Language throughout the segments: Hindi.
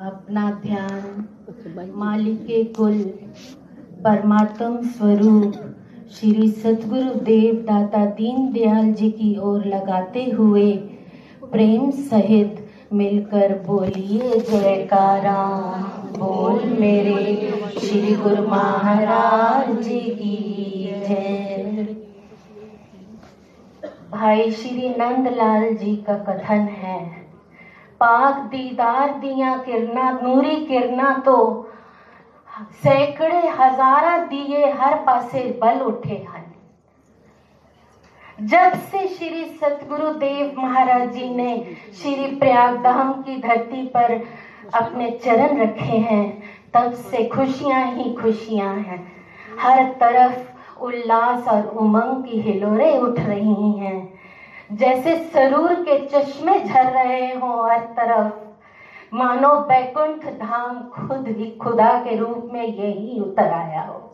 अपना ध्यान मालिक के कुल परमात्म स्वरूप। श्री सतगुरु देव दाता दीन दयाल जी की ओर लगाते हुए प्रेम सहित मिलकर बोलिए जयकारा। बोल मेरे श्री गुरु महाराज जी की जय। भाई श्री नंदलाल जी का कथन है पाक दीदार दिया किरना नूरी किरना तो सैकड़े हजारा दिए हर पासे बल उठे हन जब से श्री सतगुरु देव महाराज जी ने श्री प्रयागधाम की धरती पर अपने चरण रखे हैं तब से खुशियाँ ही खुशियाँ हैं हर तरफ़ उल्लास और उमंग की हिलोरे उठ रही हैं जैसे सरूर के चश्मे झर रहे हो हर तरफ़। मानो बैकुंठ धाम खुद ही खुदा के रूप में यही उतर आया हो।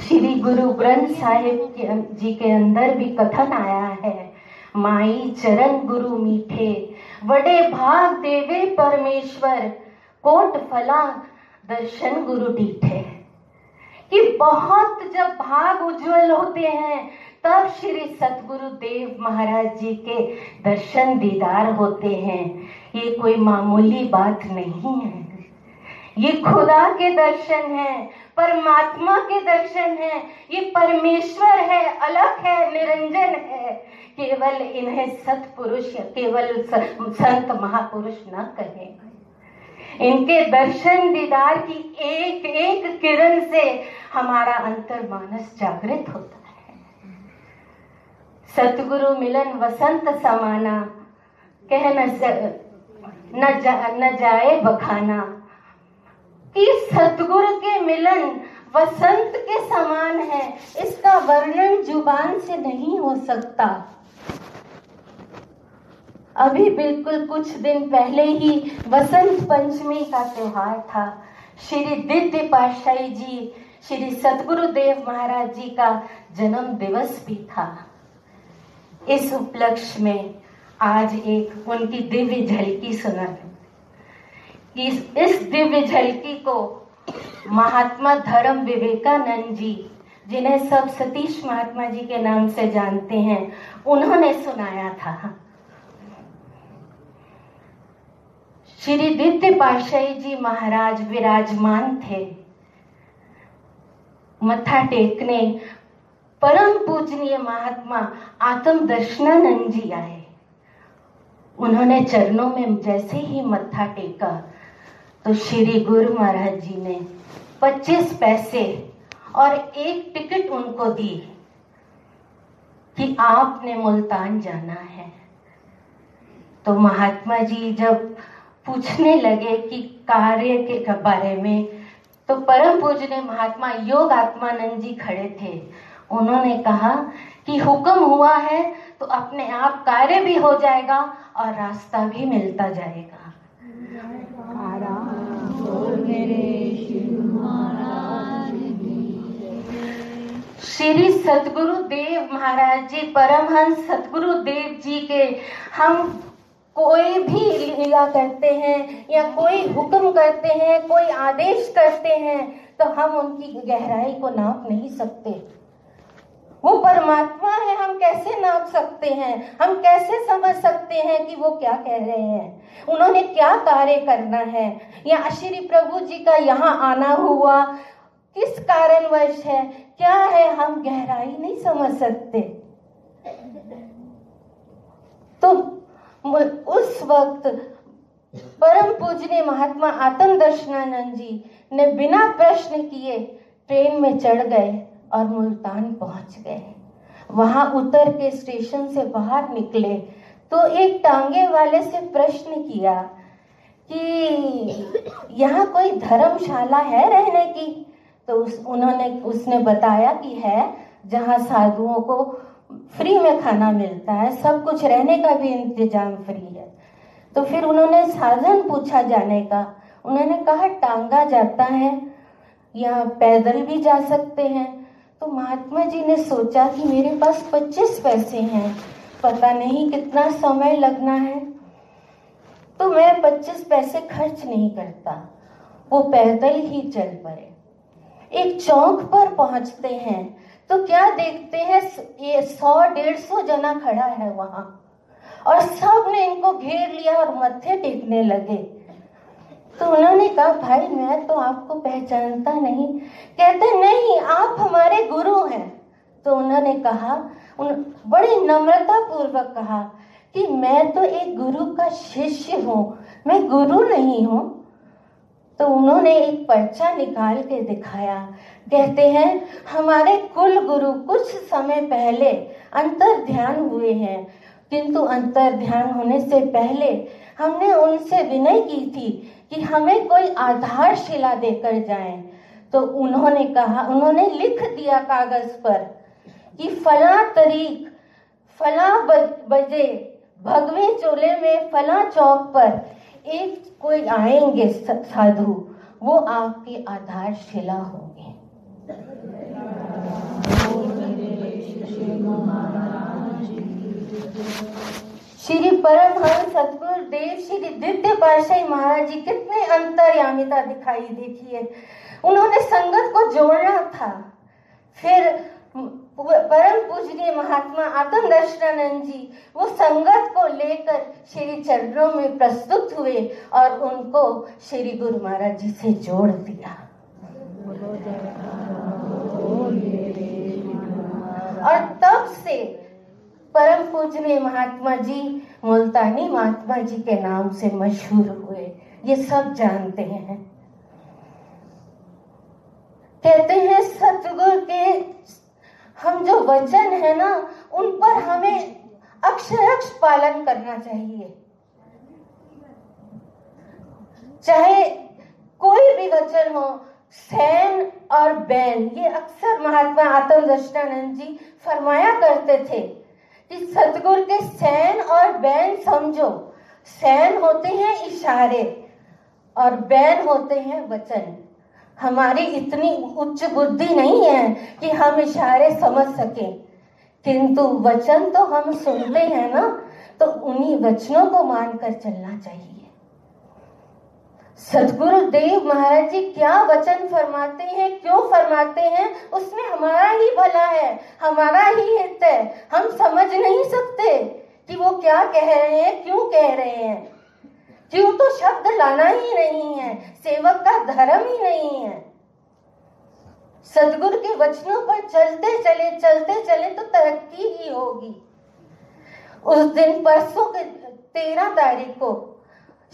श्री गुरु ग्रंथ साहिब के जी के अंदर भी कथन आया है, माई चरण गुरु मीठे, बड़े भाग देवे परमेश्वर, कोट फला दर्शन गुरु डीठे कि बहुत जब भाग उज्जवल होते हैं, तब श्री सतगुरु देव महाराज जी के दर्शन दीदार होते हैं। ये कोई मामूली बात नहीं है। ये खुदा के दर्शन है, परमात्मा के दर्शन है। ये परमेश्वर है, अलग है, निरंजन है। केवल इन्हें सतपुरुष, केवल संत महापुरुष न कहें। इनके दर्शन दीदार की एक एक किरण से हमारा अंतर मानस जागृत होता है। सतगुरु मिलन वसंत समाना कह न न, जा, न जाए बखाना। कि सतगुरु के मिलन वसंत के समान है इसका वर्णन ज़ुबान से नहीं हो सकता। अभी बिल्कुल कुछ दिन पहले ही वसंत पंचमी का त्योहार था। श्री दिव्य पाशाही जी श्री सतगुरु देव महाराज जी का जन्म दिवस भी था। इस उपलक्ष्य में आज एक उनकी दिव्य झलकी सुना इस, इस दिव्य झलकी को महात्मा धर्म विवेकानंद जी जिन्हें सब सतीश महात्मा जी के नाम से जानते हैं उन्होंने सुनाया था। श्री दिव्य पाशाही जी महाराज विराजमान थे। मथा टेकने परम पूजनीय महात्मा आत्म दर्शनानंद जी आए। उन्होंने चरणों में जैसे ही मत्था टेका तो श्री गुरु महाराज जी ने 25 पैसे और एक टिकट उनको दी कि आपने मुल्तान जाना है। तो महात्मा जी जब पूछने लगे कि कार्य के बारे में। तो परम पूजने महात्मा योग आत्मानंद जी खड़े थे। उन्होंने कहा कि हुक्म हुआ है तो अपने आप कार्य भी हो जाएगा और रास्ता भी मिलता जाएगा। श्री सतगुरु देव महाराज जी, परमहंस सतगुरु देव जी के हम कोई भी लीला करते हैं या कोई हुक्म करते हैं, कोई आदेश करते हैं तो हम उनकी गहराई को नाप नहीं सकते। वो परमात्मा है, हम कैसे नाप सकते हैं? हम कैसे समझ सकते हैं कि वो क्या कह रहे हैं? उन्होंने क्या कार्य करना है? या श्री प्रभु जी का यहाँ आना हुआ किस कारणवश है? क्या है? हम गहराई नहीं समझ सकते। तो उस वक्त परम पूजनीय महात्मा आत्म दर्शनानंद जी ने बिना प्रश्न किए ट्रेन में चढ़ गए और मुल्तान पहुँच गए। वहाँ उतर के स्टेशन से बाहर निकले तो एक टांगे वाले से प्रश्न किया कि यहाँ कोई धर्मशाला है रहने की? तो उस, उन्होंने, उसने बताया कि है, जहाँ साधुओं को फ्री में खाना मिलता है, सब कुछ रहने का भी इंतज़ाम फ्री है। तो फिर उन्होंने साधन पूछा जाने का। उन्होंने कहा, टांगा जाता है या पैदल भी जा सकते हैं। तो महात्मा जी ने सोचा कि मेरे पास पच्चीस पैसे हैं, पता नहीं कितना समय लगना है। तो मैं पच्चीस पैसे खर्च नहीं करता, वो पैदल ही चल पड़े। एक चौक पर पहुँचते हैं तो क्या देखते हैं ये सौ, डेढ़ सौ जना खड़ा है वहाँ। और सबने इनको घेर लिया और मत्थे टेकने लगे। तो उन्होंने कहा, भाई, मैं तो आपको पहचानता नहीं। कहते, नहीं, आप हमारे गुरु हैं। तो उन्होंने कहा, उन बड़ी नम्रता पूर्वक कहा कि मैं तो एक गुरु का शिष्य हूँ। मैं गुरु नहीं हूँ। तो उन्होंने एक पर्चा निकाल के दिखाया। कहते हैं, हमारे कुल गुरु कुछ समय पहले अंतर ध्यान हुए हैं। किंतु अंतर ध्यान होने से पहले हमने उनसे विनय की थी कि हमें कोई आधारशिला देकर जाए। तो उन्होंने कहा, उन्होंने लिख दिया कागज़ पर कि फला तरीक, फला बजे, भगवे चोले में फला चौक पर एक कोई आएँगे साधु, वो आपकी आधारशिला होंगे। श्री परमहंस सतगुरु देव श्री दिव्य पाशाही महाराज जी, कितने अंतर्यामिता दिखाई देखी है उन्होंने संगत को जोड़ना था। फिर परम पूजनीय महात्मा आत्म दर्शनानंद जी वो संगत को लेकर श्री चरणों में प्रस्तुत हुए और उनको श्री गुरु महाराज जी से जोड़ दिया। और तब से परम पूजनीय महात्मा जी, मुल्तानी महात्मा जी के नाम से मशहूर हुए। ये सब जानते हैं। कहते हैं, सतगुरु के हम जो वचन है ना, उन पर हमें अक्षरक्ष पालन करना चाहिए। चाहे कोई भी वचन हो, सैन और बैन ये अक्सर महात्मा आत्म दर्शनानंद जी फरमाया करते थे कि सतगुरु के सैन और बैन समझो। सैन होते हैं इशारे और बैन होते हैं वचन। हमारी इतनी उच्च बुद्धि नहीं है कि हम इशारे समझ सके। किंतु वचन तो हम सुनते हैं ना तो उन्हीं वचनों को मानकर चलना चाहिए। सदगुरु देव महाराज जी क्या वचन फरमाते हैं, क्यों फरमाते हैं? उसमें हमारा ही भला है, हमारा ही हित है। हम समझ नहीं सकते कि वो क्या कह रहे हैं, क्यों कह रहे हैं। क्यों तो शब्द लाना ही नहीं है, सेवक का धर्म ही नहीं है। सदगुरु के वचनों पर चलते चले चलते चले तो तरक्की ही होगी। उस दिन परसों के तेरह तारीख को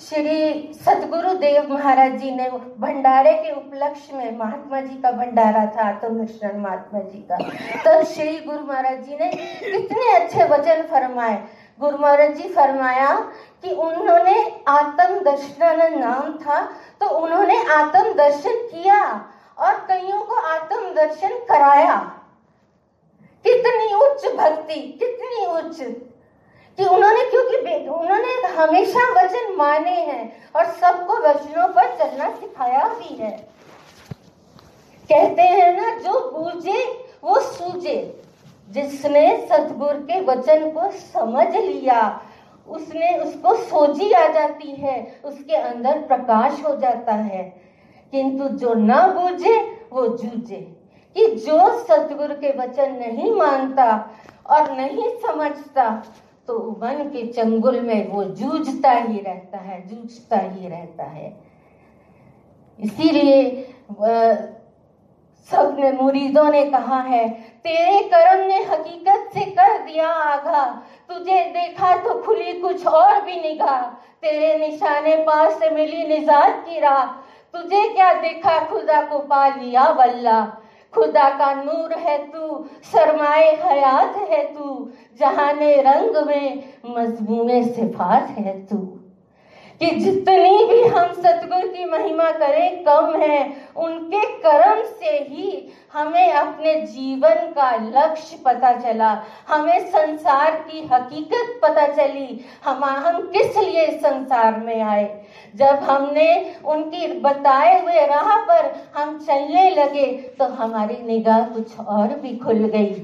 श्री सतगुरु देव महाराज जी ने भंडारे के उपलक्ष्य में महात्मा जी का भंडारा था आत्मनिष्ठन महात्मा जी का। तब श्री गुरु महाराज जी ने कितने अच्छे वचन फरमाए। गुरु महाराज जी फरमाया कि उन्होंने आत्म दर्शन नाम था तो उन्होंने आत्म दर्शन किया और कईयों को आत्म दर्शन कराया। कितनी उच्च भक्ति, कितनी उच्च। कि उन्होंने, क्योंकि उन्होंने हमेशा वचन माने हैं और सबको वचनों पर चलना सिखाया भी है। कहते हैं ना, जो बूझे, वो सूझे। जिसने सतगुरु के वचन को समझ लिया, उसने उसको सोची आ जाती है, उसके अंदर प्रकाश हो जाता है। किंतु जो ना बूझे, वो जूझे कि जो सतगुरु के वचन नहीं मानता और नहीं समझता तो मन के चंगुल में वो जूझता ही रहता है, जूझता ही रहता है। इसीलिए सबने, मुरीदों ने कहा है तेरे कर्म ने हकीकत से कर दिया आगा। तुझे देखा तो खुली कुछ और भी निगाह। तेरे निशाने पास से मिली निजात की राह। तुझे क्या देखा? खुदा को पा लिया वल्ला। खुदा का नूर है तू सरमाए हयात है तू। जहाने रंग में मजमूमे सिफात है तू। कि जितनी भी हम महिमा करें कम है। उनके कर्म से ही हमें अपने जीवन का लक्ष्य पता चला। हमें संसार की हकीकत पता चली। हम हम किस लिए संसार में आए? जब हमने उनकी बताए हुए राह पर हम चलने लगे तो हमारी निगाह कुछ और भी खुल गई।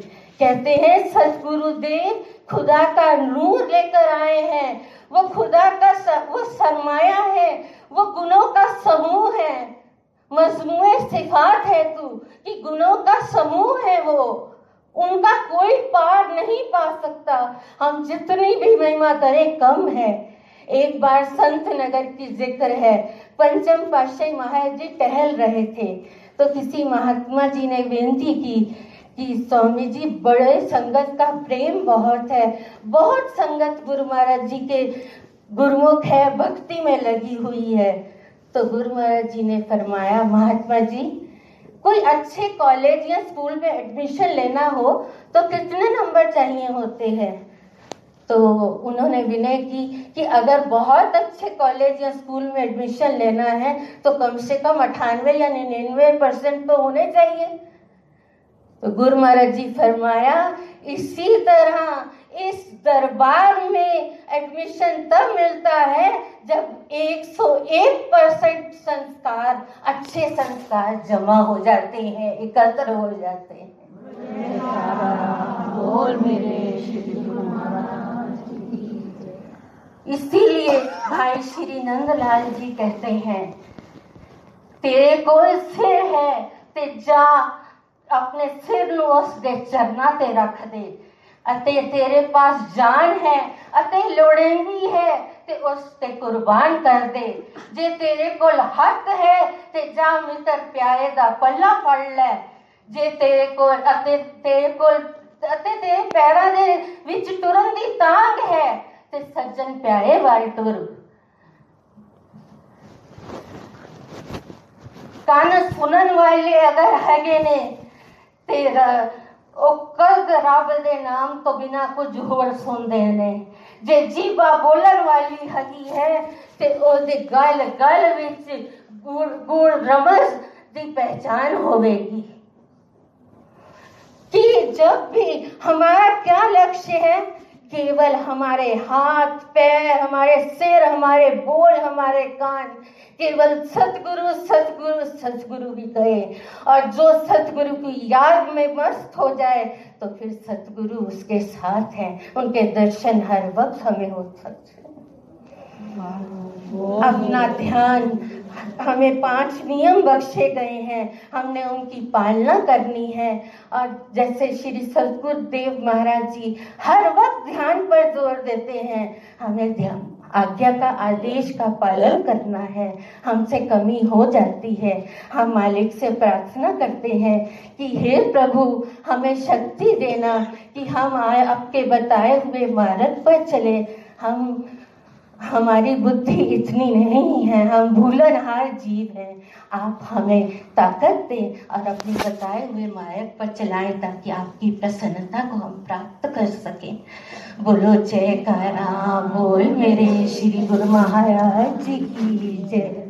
कहते हैं सतगुरु देव खुदा का नूर लेकर आए हैं। वो खुदा का सर, वो सरमाया है। वो गुणों का समूह है। मजमुए सिफात है तू कि गुणों का समूह है वो। उनका कोई पार नहीं पा सकता। हम जितनी भी महिमा करें, कम है। एक बार संत नगर की ज़िक्र है। पंचम पाशाही महाराज जी टहल रहे थे। तो किसी महात्मा जी ने बेनती की कि स्वामी जी, बड़े संगत का प्रेम बहुत है। बहुत संगत गुरु महाराज जी के गुरुमुख है, भक्ति में लगी हुई है। तो गुरु महाराज जी ने फरमाया, महात्मा जी, कोई अच्छे कॉलेज या स्कूल में एडमिशन लेना हो तो कितने नंबर चाहिए होते हैं? तो उन्होंने विनय की कि अगर बहुत अच्छे कॉलेज या स्कूल में एडमिशन लेना है तो कम से कम अठानवे या निन्यानवे परसेंट तो होने चाहिए। तो गुरु महाराज जी फरमाया, इसी तरह इस दरबार में एडमिशन तब मिलता है जब 101 परसेंट संस्कार अच्छे संस्कार जमा हो जाते हैं एकत्र हो जाते हैं इसीलिए भाई श्री नंदलाल जी कहते हैं तेरे को सिर है ते जा अपने सिर ਨੂੰ ਉਸ ਦੇ ਚਰਨਾਂ ਤੇ ਰੱਖ ਦੇ ਅਤੇ ਤੇਰੇ ਪਾਸ ਜਾਨ ਹੈ ਅਤੇ ਲੋੜੀਂਦੀ ਹੈ ਤੇ ਉਸ ਤੇ ਕੁਰਬਾਨ ਕਰ ਦੇ ਜੇ ਤੇਰੇ ਕੋਲ ਹੱਕ ਹੈ ਤੇ ਜਾ ਮਿੱਤਰ ਪਿਆਰੇ ਦਾ ਪੱਲਾ ਫੜ ਲੈ ਜੇ ਤੇਰੇ ਕੋਲ ਅਤੇ ਤੇਰੇ ਕੋਲ ਅਤੇ ਤੇਰੇ ਪੈਰਾਂ ਦੇ ਵਿੱਚ ਟੁਰਨ ਦੀ ਤਾਂਗ ਹੈ ਤੇ ਸੱਜਣ ਪਿਆਰੇ ਵੱਲ ਟੁਰ ਕੰਨ ਸੁਣਨ ਵਾਲੇ ਅਗਰ ਹੈਗੇ ਨੇ ਤੇ ओकर गराबदे नाम तो बिना कुछ होर सुनदे ने। जे जीबा बोलण वाली हगी है, ते ओदे गल गल गुड़ गुड़ रमज पहचान होवेगी। कि जब भी हमारा क्या लक्ष्य है, केवल हमारे हाथ, पैर, हमारे सिर, हमारे बोल, हमारे कान केवल सतगुरु सतगुरु सतगुरु ही कहे। और जो सतगुरु की याद में मस्त हो जाए तो फिर सतगुरु उसके साथ हैं। उनके दर्शन हर वक्त हमें हो सकते अपना ध्यान, हमें पाँच नियम बख्शे गए हैं। हमने उनकी पालना करनी है। और जैसे श्री सतगुरु देव महाराज जी हर वक्त ध्यान पर ज़ोर देते हैं, हमें ध्यान आज्ञा का आदेश का पालन करना है। हमसे कमी हो जाती है। हम मालिक से प्रार्थना करते हैं कि, हे प्रभु, हमें शक्ति देना कि हम आए आपके बताए हुए मार्ग पर चले। हम हमारी बुद्धि इतनी नहीं है, हम भूलनहार जीव हैं। आप हमें ताकत दें और अपने बताए हुए मार्ग पर चलाएँ ताकि आपकी प्रसन्नता को हम प्राप्त कर सकें। बोलो जय कारा बोल मेरे श्री गुरु महाराज जी की जय।